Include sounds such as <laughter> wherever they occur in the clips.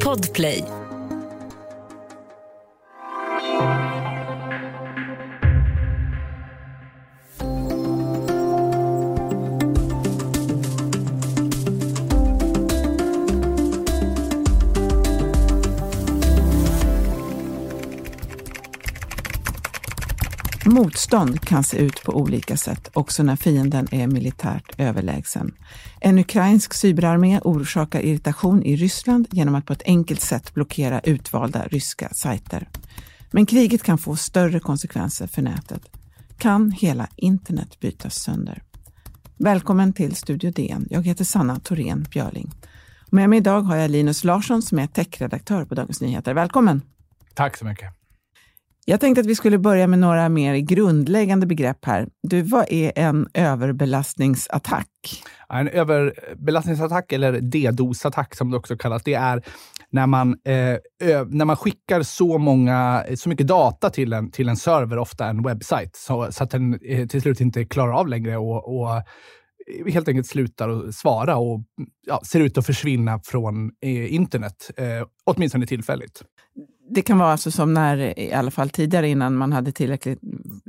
Podplay. Motstånd kan se ut på olika sätt, också när fienden är militärt överlägsen. En ukrainsk cyberarmé orsakar irritation i Ryssland genom att på ett enkelt sätt blockera utvalda ryska sajter. Men kriget kan få större konsekvenser för nätet. Kan hela internet bytas sönder? Välkommen till Studio DN. Jag heter Sanna Thorén Björling. Med mig idag har jag Linus Larsson som är techredaktör på Dagens Nyheter. Välkommen! Tack så mycket. Jag tänkte att vi skulle börja med några mer grundläggande begrepp här. Du, vad är en överbelastningsattack? En överbelastningsattack, eller DDoS-attack som det också kallas, det är när man, eh, när man skickar så, många, så mycket data till en, till en server, ofta en webbsajt, så, så att den eh, till slut inte klarar av längre och, och eh, helt enkelt slutar att svara och ja, ser ut att försvinna från eh, internet, eh, åtminstone tillfälligt det kan vara alltså som när, i alla fall tidigare innan man hade tillräckligt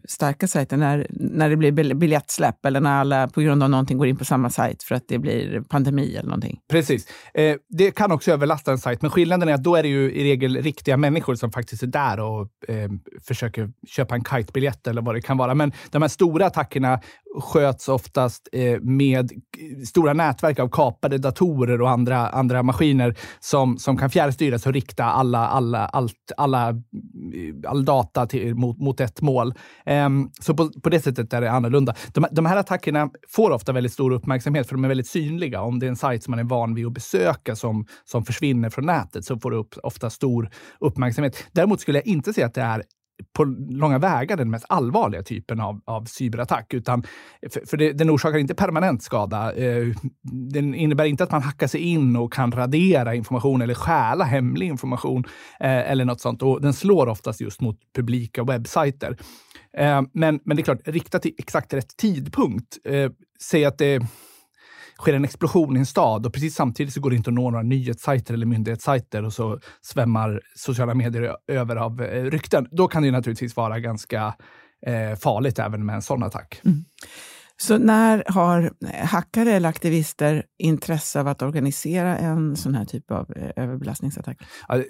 starka sajter, när, när det blir biljettsläpp eller när alla på grund av någonting går in på samma sajt för att det blir pandemi eller någonting. Precis. Eh, det kan också överlasta en sajt, men skillnaden är att då är det ju i regel riktiga människor som faktiskt är där och eh, försöker köpa en kitebiljett eller vad det kan vara. Men de här stora attackerna sköts oftast eh, med stora nätverk av kapade datorer och andra, andra maskiner som, som kan fjärrstyras och rikta alla, alla, allt, alla, all data till, mot, mot ett mål. Um, så på, på det sättet är det annorlunda. De, de här attackerna får ofta väldigt stor uppmärksamhet för de är väldigt synliga. Om det är en sajt som man är van vid att besöka som, som försvinner från nätet så får det upp, ofta stor uppmärksamhet. Däremot skulle jag inte säga att det är på långa vägar den mest allvarliga typen av, av cyberattack. Utan, för, för det, den orsakar inte permanent skada. Eh, den innebär inte att man hackar sig in och kan radera information eller stjäla hemlig information eh, eller något sånt. Och den slår oftast just mot publika webbsajter. Eh, men, men det är klart, riktat till exakt rätt tidpunkt. Eh, säg att det sker en explosion i en stad och precis samtidigt så går det inte att nå några nyhetssajter eller myndighetssajter och så svämmar sociala medier över av eh, rykten. Då kan det naturligtvis vara ganska eh, farligt även med en sån attack. Mm. Så när har hackare eller aktivister intresse av att organisera en sån här typ av eh, överbelastningsattack?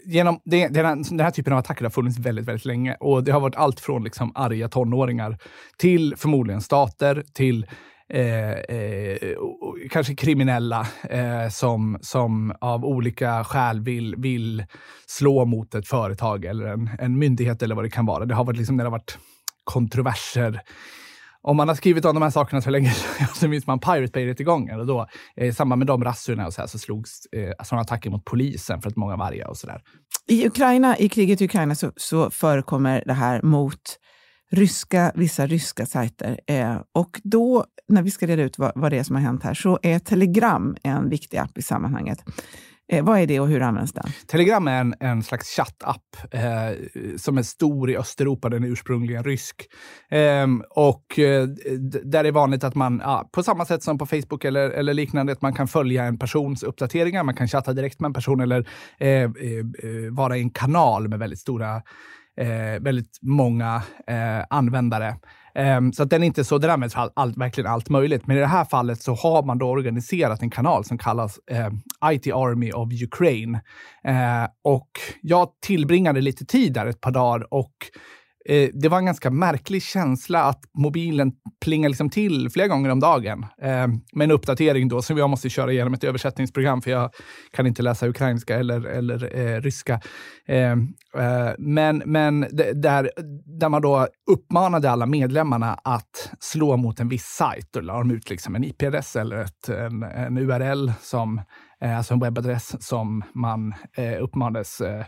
genom det, den, här, den här typen av attacker har funnits väldigt, väldigt länge och det har varit allt från liksom arga tonåringar till förmodligen stater, till Eh, eh, kanske kriminella eh, som, som av olika skäl vill, vill slå mot ett företag eller en, en myndighet eller vad det kan vara. Det har varit liksom när det har varit kontroverser om man har skrivit om de här sakerna så länge <laughs> så minns man Pirate Bay-rättegången och då eh, i samband med de razziorna och så, här, så slogs eh, alltså, sådana attacker mot polisen för att många vargar och sådär. I Ukraina, i kriget i Ukraina så, så förekommer det här mot ryska, vissa ryska sajter. Eh, och då, när vi ska reda ut vad, vad det är som har hänt här, så är Telegram en viktig app i sammanhanget. Eh, vad är det och hur används den? Telegram är en, en slags chattapp eh, som är stor i Östeuropa. Den är ursprungligen rysk. Ehm, eh, och där är vanligt att man, ja, på samma sätt som på Facebook eller, eller liknande, att man kan följa en persons uppdateringar. Man kan chatta direkt med en person eller eh, eh, eh vara i en kanal med väldigt stora eh, väldigt många eh, användare. Ehm, så att den är inte så, den används för all, all, verkligen allt möjligt. Men i det här fallet så har man då organiserat en kanal som kallas eh, IT Army of Ukraine. Eh, och jag tillbringade lite tid där ett par dagar och Eh, det var en ganska märklig känsla att mobilen plingar liksom till flera gånger om dagen eh, med en uppdatering då som jag måste köra igenom ett översättningsprogram för jag kan inte läsa ukrainska eller, eller eh, ryska. Eh, eh men men där, där man då uppmanade alla medlemmarna att slå mot en viss sajt. Då la de ut liksom en IP-adress eller ett, en, en URL, som, eh, alltså en webbadress som man eh, uppmanades eh,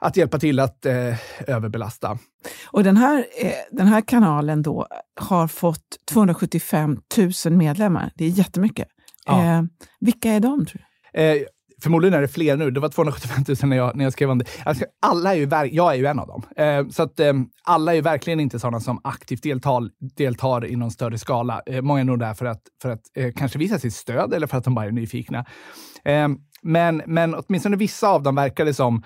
att hjälpa till att eh, överbelasta. Och den här, eh, den här kanalen då har fått 275 000 medlemmar. Det är jättemycket. Ja. Eh, vilka är de? Tror du? Eh, Förmodligen är det fler nu. Det var 275 000 när jag, när jag skrev om det. Alltså, alla är ju, jag är ju en av dem. Eh, så att eh, alla är ju verkligen inte sådana som aktivt deltar, deltar i någon större skala. Eh, många är nog där för att, för att eh, kanske visa sitt stöd eller för att de bara är nyfikna. Eh, men, men åtminstone vissa av dem verkar det som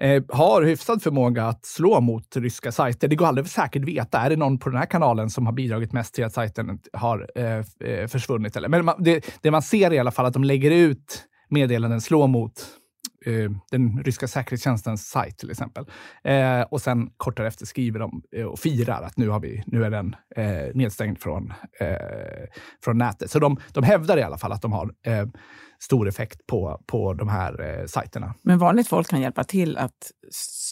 eh, har hyfsad förmåga att slå mot ryska sajter. Det går aldrig säkert veta. Är det någon på den här kanalen som har bidragit mest till att sajten har eh, eh försvunnit? Eller? Men man, det, det, man ser i alla fall att de lägger ut meddelanden, slår mot eh, den ryska säkerhetstjänstens sajt till exempel. Eh, och sen kort därefter skriver de eh, och firar att nu, har vi, nu är den eh, nedstängd från, eh, från nätet. Så de, de hävdar i alla fall att de har eh, stor effekt på, på de här eh, sajterna. Men vanligt folk kan hjälpa till att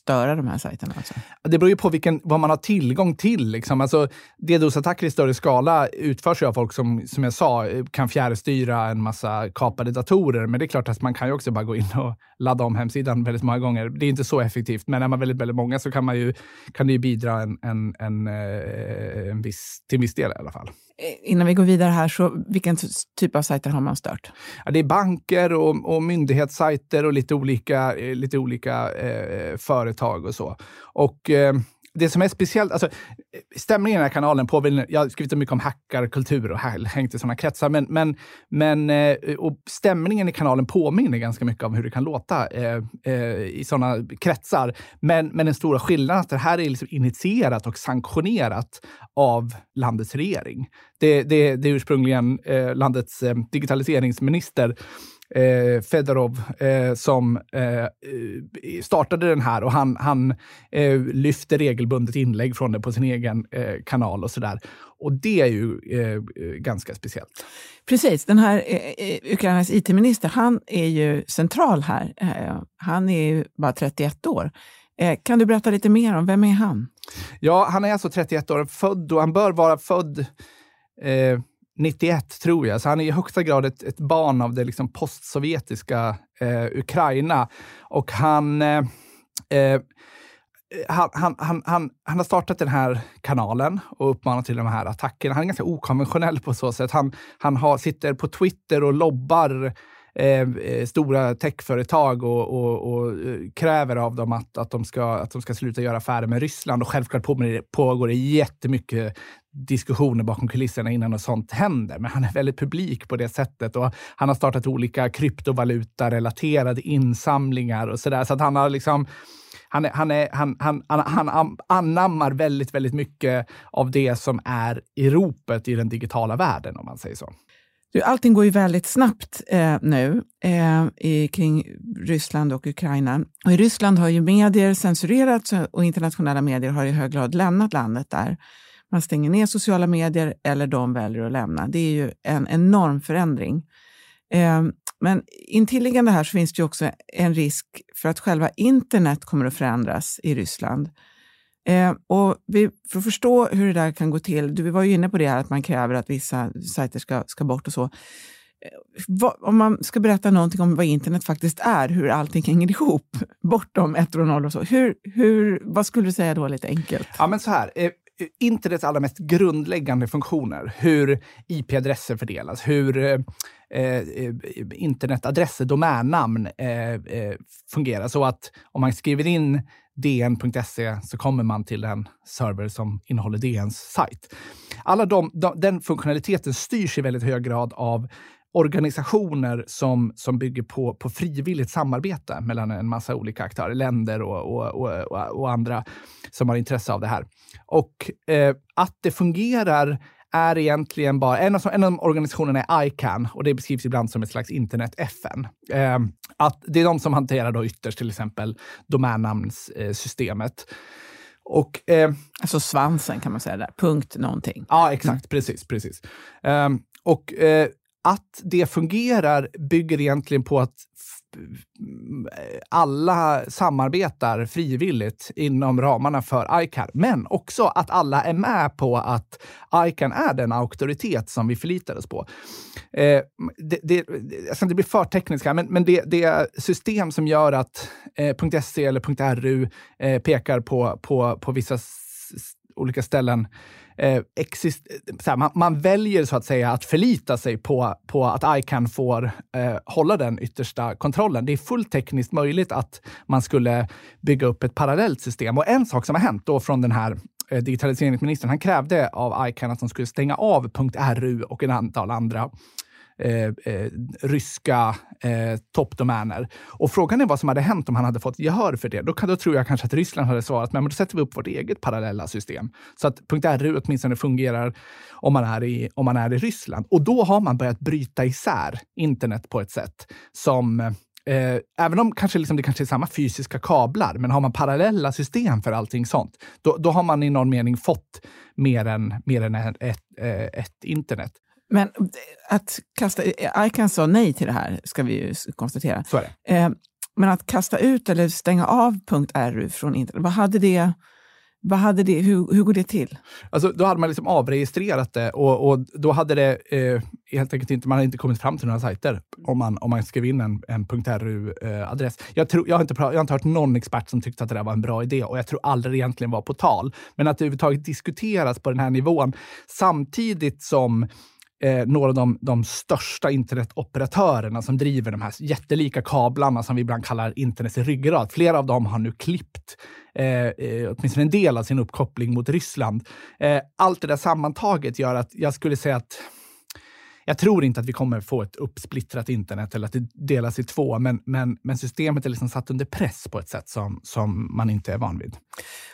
störa de här sajterna? Alltså. Det beror ju på vilken, vad man har tillgång till. Liksom. Alltså, DDoS-attacker i större skala utförs ju av folk som, som jag sa, kan fjärrstyra en massa kapade datorer. Men det är klart att man kan ju också bara gå in och ladda om hemsidan väldigt många gånger. Det är inte så effektivt, men är man väldigt, väldigt många så kan, man ju, kan det ju bidra en, en, en, eh, en viss, till en viss del i alla fall. Eh, innan vi går vidare här, så vilken typ av sajter har man stört? Ja, det är banker och, och myndighetssajter och lite olika, eh, lite olika eh, företag och så. Och eh, det som är speciellt, alltså, stämningen i den här kanalen påminner, jag har skrivit mycket om hackarkultur och hängt i sådana kretsar, men, men, men eh, och stämningen i kanalen påminner ganska mycket om hur det kan låta eh, eh, i sådana kretsar. Men, men den stora skillnaden är att det här är liksom initierat och sanktionerat av landets regering. Det, det, det är ursprungligen eh, landets eh, digitaliseringsminister eh, Fedorov eh, som eh, startade den här och han, han eh, lyfter regelbundet inlägg från det på sin egen eh, kanal och sådär. Och det är ju eh, ganska speciellt. Precis. Den här Ukrainas IT-minister, han är ju central här. han är ju bara 31 år. Kan du berätta lite mer om vem är han? Ja, han är alltså 31 år, född och han bör vara född eh, 91 tror jag, så han är i högsta grad ett, ett barn av det liksom postsovjetiska eh, Ukraina. Och han, eh, eh, han, han, han, han, han har startat den här kanalen och uppmanat till de här attackerna. Han är ganska okonventionell på så sätt. Han, han har, sitter på Twitter och lobbar eh, eh stora techföretag och, och, och, eh, kräver av dem att, att, de ska, att de ska sluta göra affärer med Ryssland. Och självklart pågår det jättemycket diskussioner bakom kulisserna innan något sånt händer. Men han är väldigt publik på det sättet och han har startat olika kryptovaluta-relaterade insamlingar och sådär. Så att han har liksom han, är, han, är, han, han, han, han anammar väldigt, väldigt mycket av det som är i ropet i den digitala världen, om man säger så. allting går ju väldigt snabbt eh, nu eh, i, kring Ryssland och Ukraina. Och I Ryssland har ju medier censurerats och internationella medier har i hög grad lämnat landet där. Man stänger ner sociala medier eller de väljer att lämna. Det är ju en enorm förändring. Ehm, men intilliggande här så finns det ju också en risk för att själva internet kommer att förändras i Ryssland. Eh, och vi, för att förstå hur det där kan gå till, du var ju inne på det här att man kräver att vissa sajter ska, ska bort och så. Eh, vad, om man ska berätta någonting om vad internet faktiskt är, hur allting hänger ihop, bortom ettor och nollor och så. Hur, hur, vad skulle du säga då lite enkelt? Ja, men så här. Eh, internets allra mest grundläggande funktioner. Hur IP-adresser fördelas, hur eh, eh, internetadresser, domännamn eh, eh, fungerar. Så att om man skriver in dn.se så kommer man till en server som innehåller DNs sajt. Alla de, de, den funktionaliteten styrs i väldigt hög grad av organisationer som, som bygger på, på frivilligt samarbete mellan en massa olika aktörer, länder och, och, och, och andra som har intresse av det här. Och eh, att det fungerar är egentligen bara... En av, en av organisationerna är ICANN och det beskrivs ibland som ett slags internet-FN. Eh, att det är de som hanterar då ytterst till exempel domännamnssystemet. Och, eh, alltså svansen kan man säga där, punkt någonting. Ja, exakt. Precis. precis. Eh, och eh, att det fungerar bygger egentligen på att eh, alla samarbetar frivilligt inom ramarna för ICAN, men också att alla är med på att ICAN är den auktoritet som vi förlitar oss på. Eh, det, det, jag ska inte bli för teknisk här, men, men det, det system som gör att eh, .se eller .ru eh, pekar på, på, på vissa olika ställen eh, exist, här, man, man, väljer så att säga att förlita sig på, på att ICANN får eh, hålla den yttersta kontrollen. Det är fullt tekniskt möjligt att man skulle bygga upp ett parallellt system. Och en sak som har hänt då från den här eh, digitaliseringsministern, han krävde av ICANN att de skulle stänga av .ru och ett antal andra Eh, eh, ryska eh, toppdomäner. Och frågan är vad som hade hänt om han hade fått gehör för det. Då, då tror jag kanske att Ryssland hade svarat, men då sätter vi upp vårt eget parallella system. Så att .ru åtminstone fungerar om man, är i, om man är i Ryssland. Och då har man börjat bryta isär internet på ett sätt som Eh, även om kanske liksom, det kanske är samma fysiska kablar, men har man parallella system för allting sånt, då, då har man i någon mening fått mer än, mer än ett, ett, ett internet. Men att kasta... ICANN sa nej till det här, ska vi ju konstatera. Så är det. Eh, men att kasta ut eller stänga av .ru från internet, vad hade det... Vad hade det, hur, hur går det till? Alltså, då hade man liksom avregistrerat det och, och då hade det eh, helt enkelt inte, man hade inte kommit fram till några sajter om man, om man skrev in en, en .ru-adress. Eh, jag, jag, har inte, jag har inte hört någon expert som tyckte att det där var en bra idé och jag tror aldrig det egentligen var på tal. Men att det överhuvudtaget diskuteras på den här nivån samtidigt som eh, några av de, de, största internetoperatörerna som driver de här jättelika kablarna som vi ibland kallar internets ryggrad. Flera av dem har nu klippt eh, eh, åtminstone en del av sin uppkoppling mot Ryssland. Eh, allt det där sammantaget gör att jag skulle säga att jag tror inte att vi kommer få ett uppsplittrat internet eller att det delas i två, men, men, men systemet är liksom satt under press på ett sätt som, som man inte är van vid.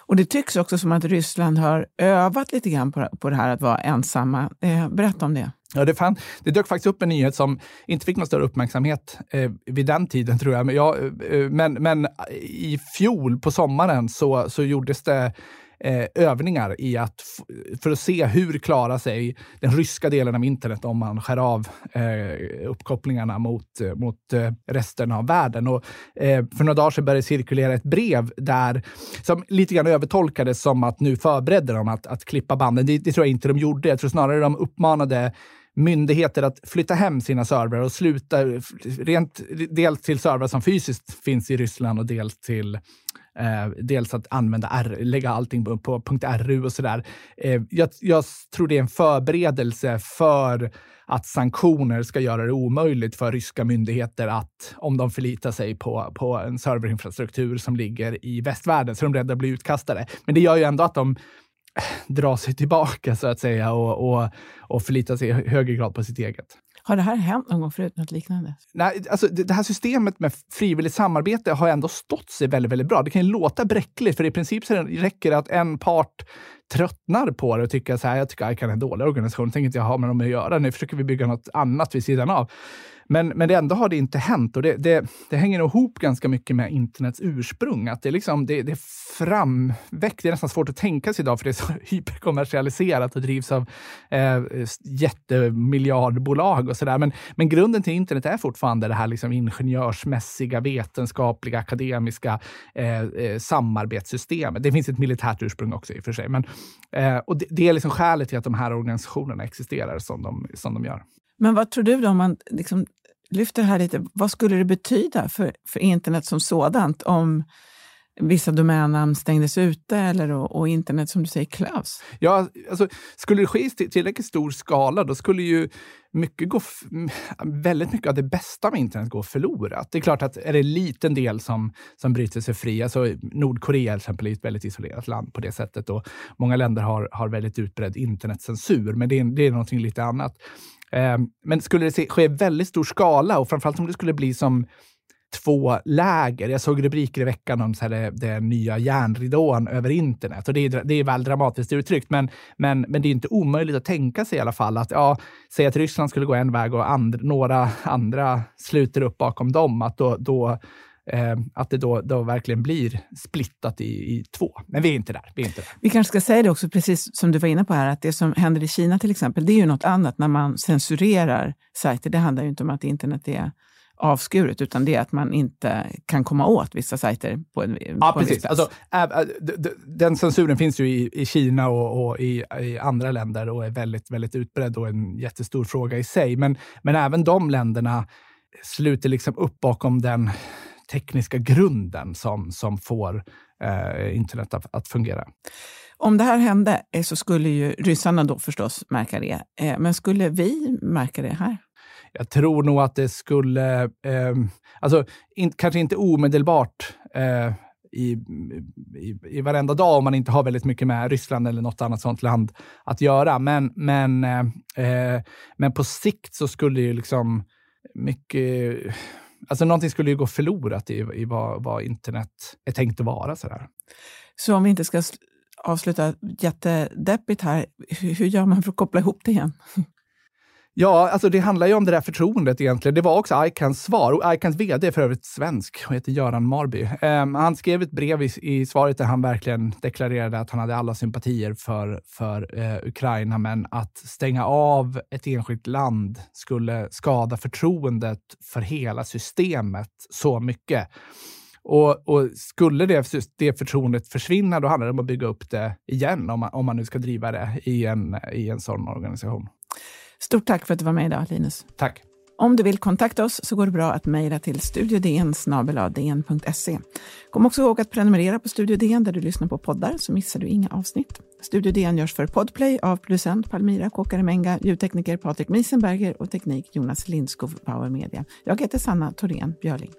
Och det tycks också som att Ryssland har övat lite grann på, på det här att vara ensamma. Eh, berätta om det. Ja, det, fann, det dök faktiskt upp en nyhet som inte fick någon större uppmärksamhet eh, vid den tiden, tror jag. Men, ja, eh, men, men eh, i fjol på sommaren så, så gjordes det eh, övningar i att för att se hur klarar sig den ryska delen av internet om man skär av eh, uppkopplingarna mot, eh, mot eh, resten av världen. Och, eh, för några dagar sedan började det cirkulera ett brev där som lite grann övertolkades som att nu förberedde de att, att klippa banden. Det, det tror jag inte de gjorde. Jag tror snarare de uppmanade myndigheter att flytta hem sina servrar och sluta, rent, dels till servrar som fysiskt finns i Ryssland och dels till eh, dels att använda R, lägga allting på, på .ru och sådär. Eh, jag, jag tror det är en förberedelse för att sanktioner ska göra det omöjligt för ryska myndigheter att, om de förlitar sig på, på en serverinfrastruktur som ligger i västvärlden, så är de rädda att bli utkastade. Men det gör ju ändå att de dra sig tillbaka så att säga och, och, och förlita sig i högre grad på sitt eget. Har det här hänt någon gång förut, något liknande? Nej, alltså det här systemet med frivilligt samarbete har ändå stått sig väldigt, väldigt bra. Det kan ju låta bräckligt, för i princip så räcker det att en part tröttnar på det och tycker så här, jag tycker ICANN är en dålig organisation, tänker inte jag ha med dem att göra. Nu försöker vi bygga något annat vid sidan av. Men, men det ändå har det inte hänt och det, det, det hänger nog ihop ganska mycket med internets ursprung. Att det, liksom, det, det är framväxt. Det är nästan svårt att tänka sig idag för det är så <laughs> hyperkommersialiserat och drivs av eh, jättemiljardbolag och sådär. Men, men grunden till internet är fortfarande det här liksom ingenjörsmässiga, vetenskapliga, akademiska eh, eh, samarbetssystemet. Det finns ett militärt ursprung också i och för sig. Men, eh, och det, det, är liksom skälet till att de här organisationerna existerar som de, som de gör. Men vad tror du då, om man liksom lyfter det här lite, vad skulle det betyda för, för internet som sådant om vissa domännamn stängdes ute eller, och, och, internet som du säger klövs? Ja, alltså, skulle det ske i tillräckligt stor skala, då skulle ju mycket gå, väldigt mycket av det bästa med internet gå förlorat. Det är klart att är det en liten del som, som bryter sig fri, alltså Nordkorea till exempel är ett väldigt isolerat land på det sättet och många länder har, har väldigt utbredd internetcensur, men det är, det är någonting lite annat. Ehm, men skulle det ske i väldigt stor skala och framförallt om det skulle bli som två läger. Jag såg rubriker i veckan om så här, eh, det, det nya järnridån över internet. Och det är, det är väl dramatiskt uttryckt, men, men, men det är inte omöjligt att tänka sig i alla fall att ja, säg att Ryssland skulle gå en väg och and, några andra sluter upp bakom dem, att då, då eh, att det då, då verkligen blir splittat i, i två. Men vi är inte där. Vi, är inte där. vi kanske ska säga det också, precis som du var inne på här, att det som händer i Kina till exempel, det är ju något annat när man censurerar sajter. Det handlar ju inte om att internet är avskuret, utan det är att man inte kan komma åt vissa sajter på en, ja, på en precis. Alltså, den censuren finns ju i, i Kina och, och i, i, andra länder och är väldigt, väldigt utbredd och en jättestor fråga i sig. Men, men även de länderna sluter liksom upp bakom den tekniska grunden som, som får eh, internet att, att, fungera. Om det här hände eh, så skulle ju ryssarna då förstås märka det. Eh, men skulle vi märka det här? Jag tror nog att det skulle, eh, alltså in, kanske inte omedelbart eh, i, i, i varenda dag om man inte har väldigt mycket med Ryssland eller något annat sånt land att göra. Men, men, eh, men på sikt så skulle ju liksom mycket Alltså någonting skulle ju gå förlorat i, i vad, vad internet är tänkt att vara. Sådär. Så om vi inte ska avsluta jättedeppigt här, hur, hur gör man för att koppla ihop det igen? Ja, alltså det handlar ju om det där förtroendet egentligen. Det var också ICANs svar. Och ICANs vd är för övrigt svensk och heter Göran Marby. Um, han skrev ett brev i, i, svaret där han verkligen deklarerade att han hade alla sympatier för, för uh, Ukraina, men att stänga av ett enskilt land skulle skada förtroendet för hela systemet så mycket. Och, och, skulle det, det förtroendet försvinna, då handlar det om att bygga upp det igen, om man, om man nu ska driva det i en, i en sån organisation. Stort tack för att du var med idag, Linus. Tack. Om du vill kontakta oss så går det bra att mejla till studiodn Kom också ihåg att prenumerera på Studio DN där du lyssnar på poddar så missar du inga avsnitt. Studio DN görs för Podplay av producent Palmira Kåkaremenga, ljudtekniker Patrik Miesenberger och teknik Jonas Lindskov Power Media. Jag heter Sanna Thorén Björling.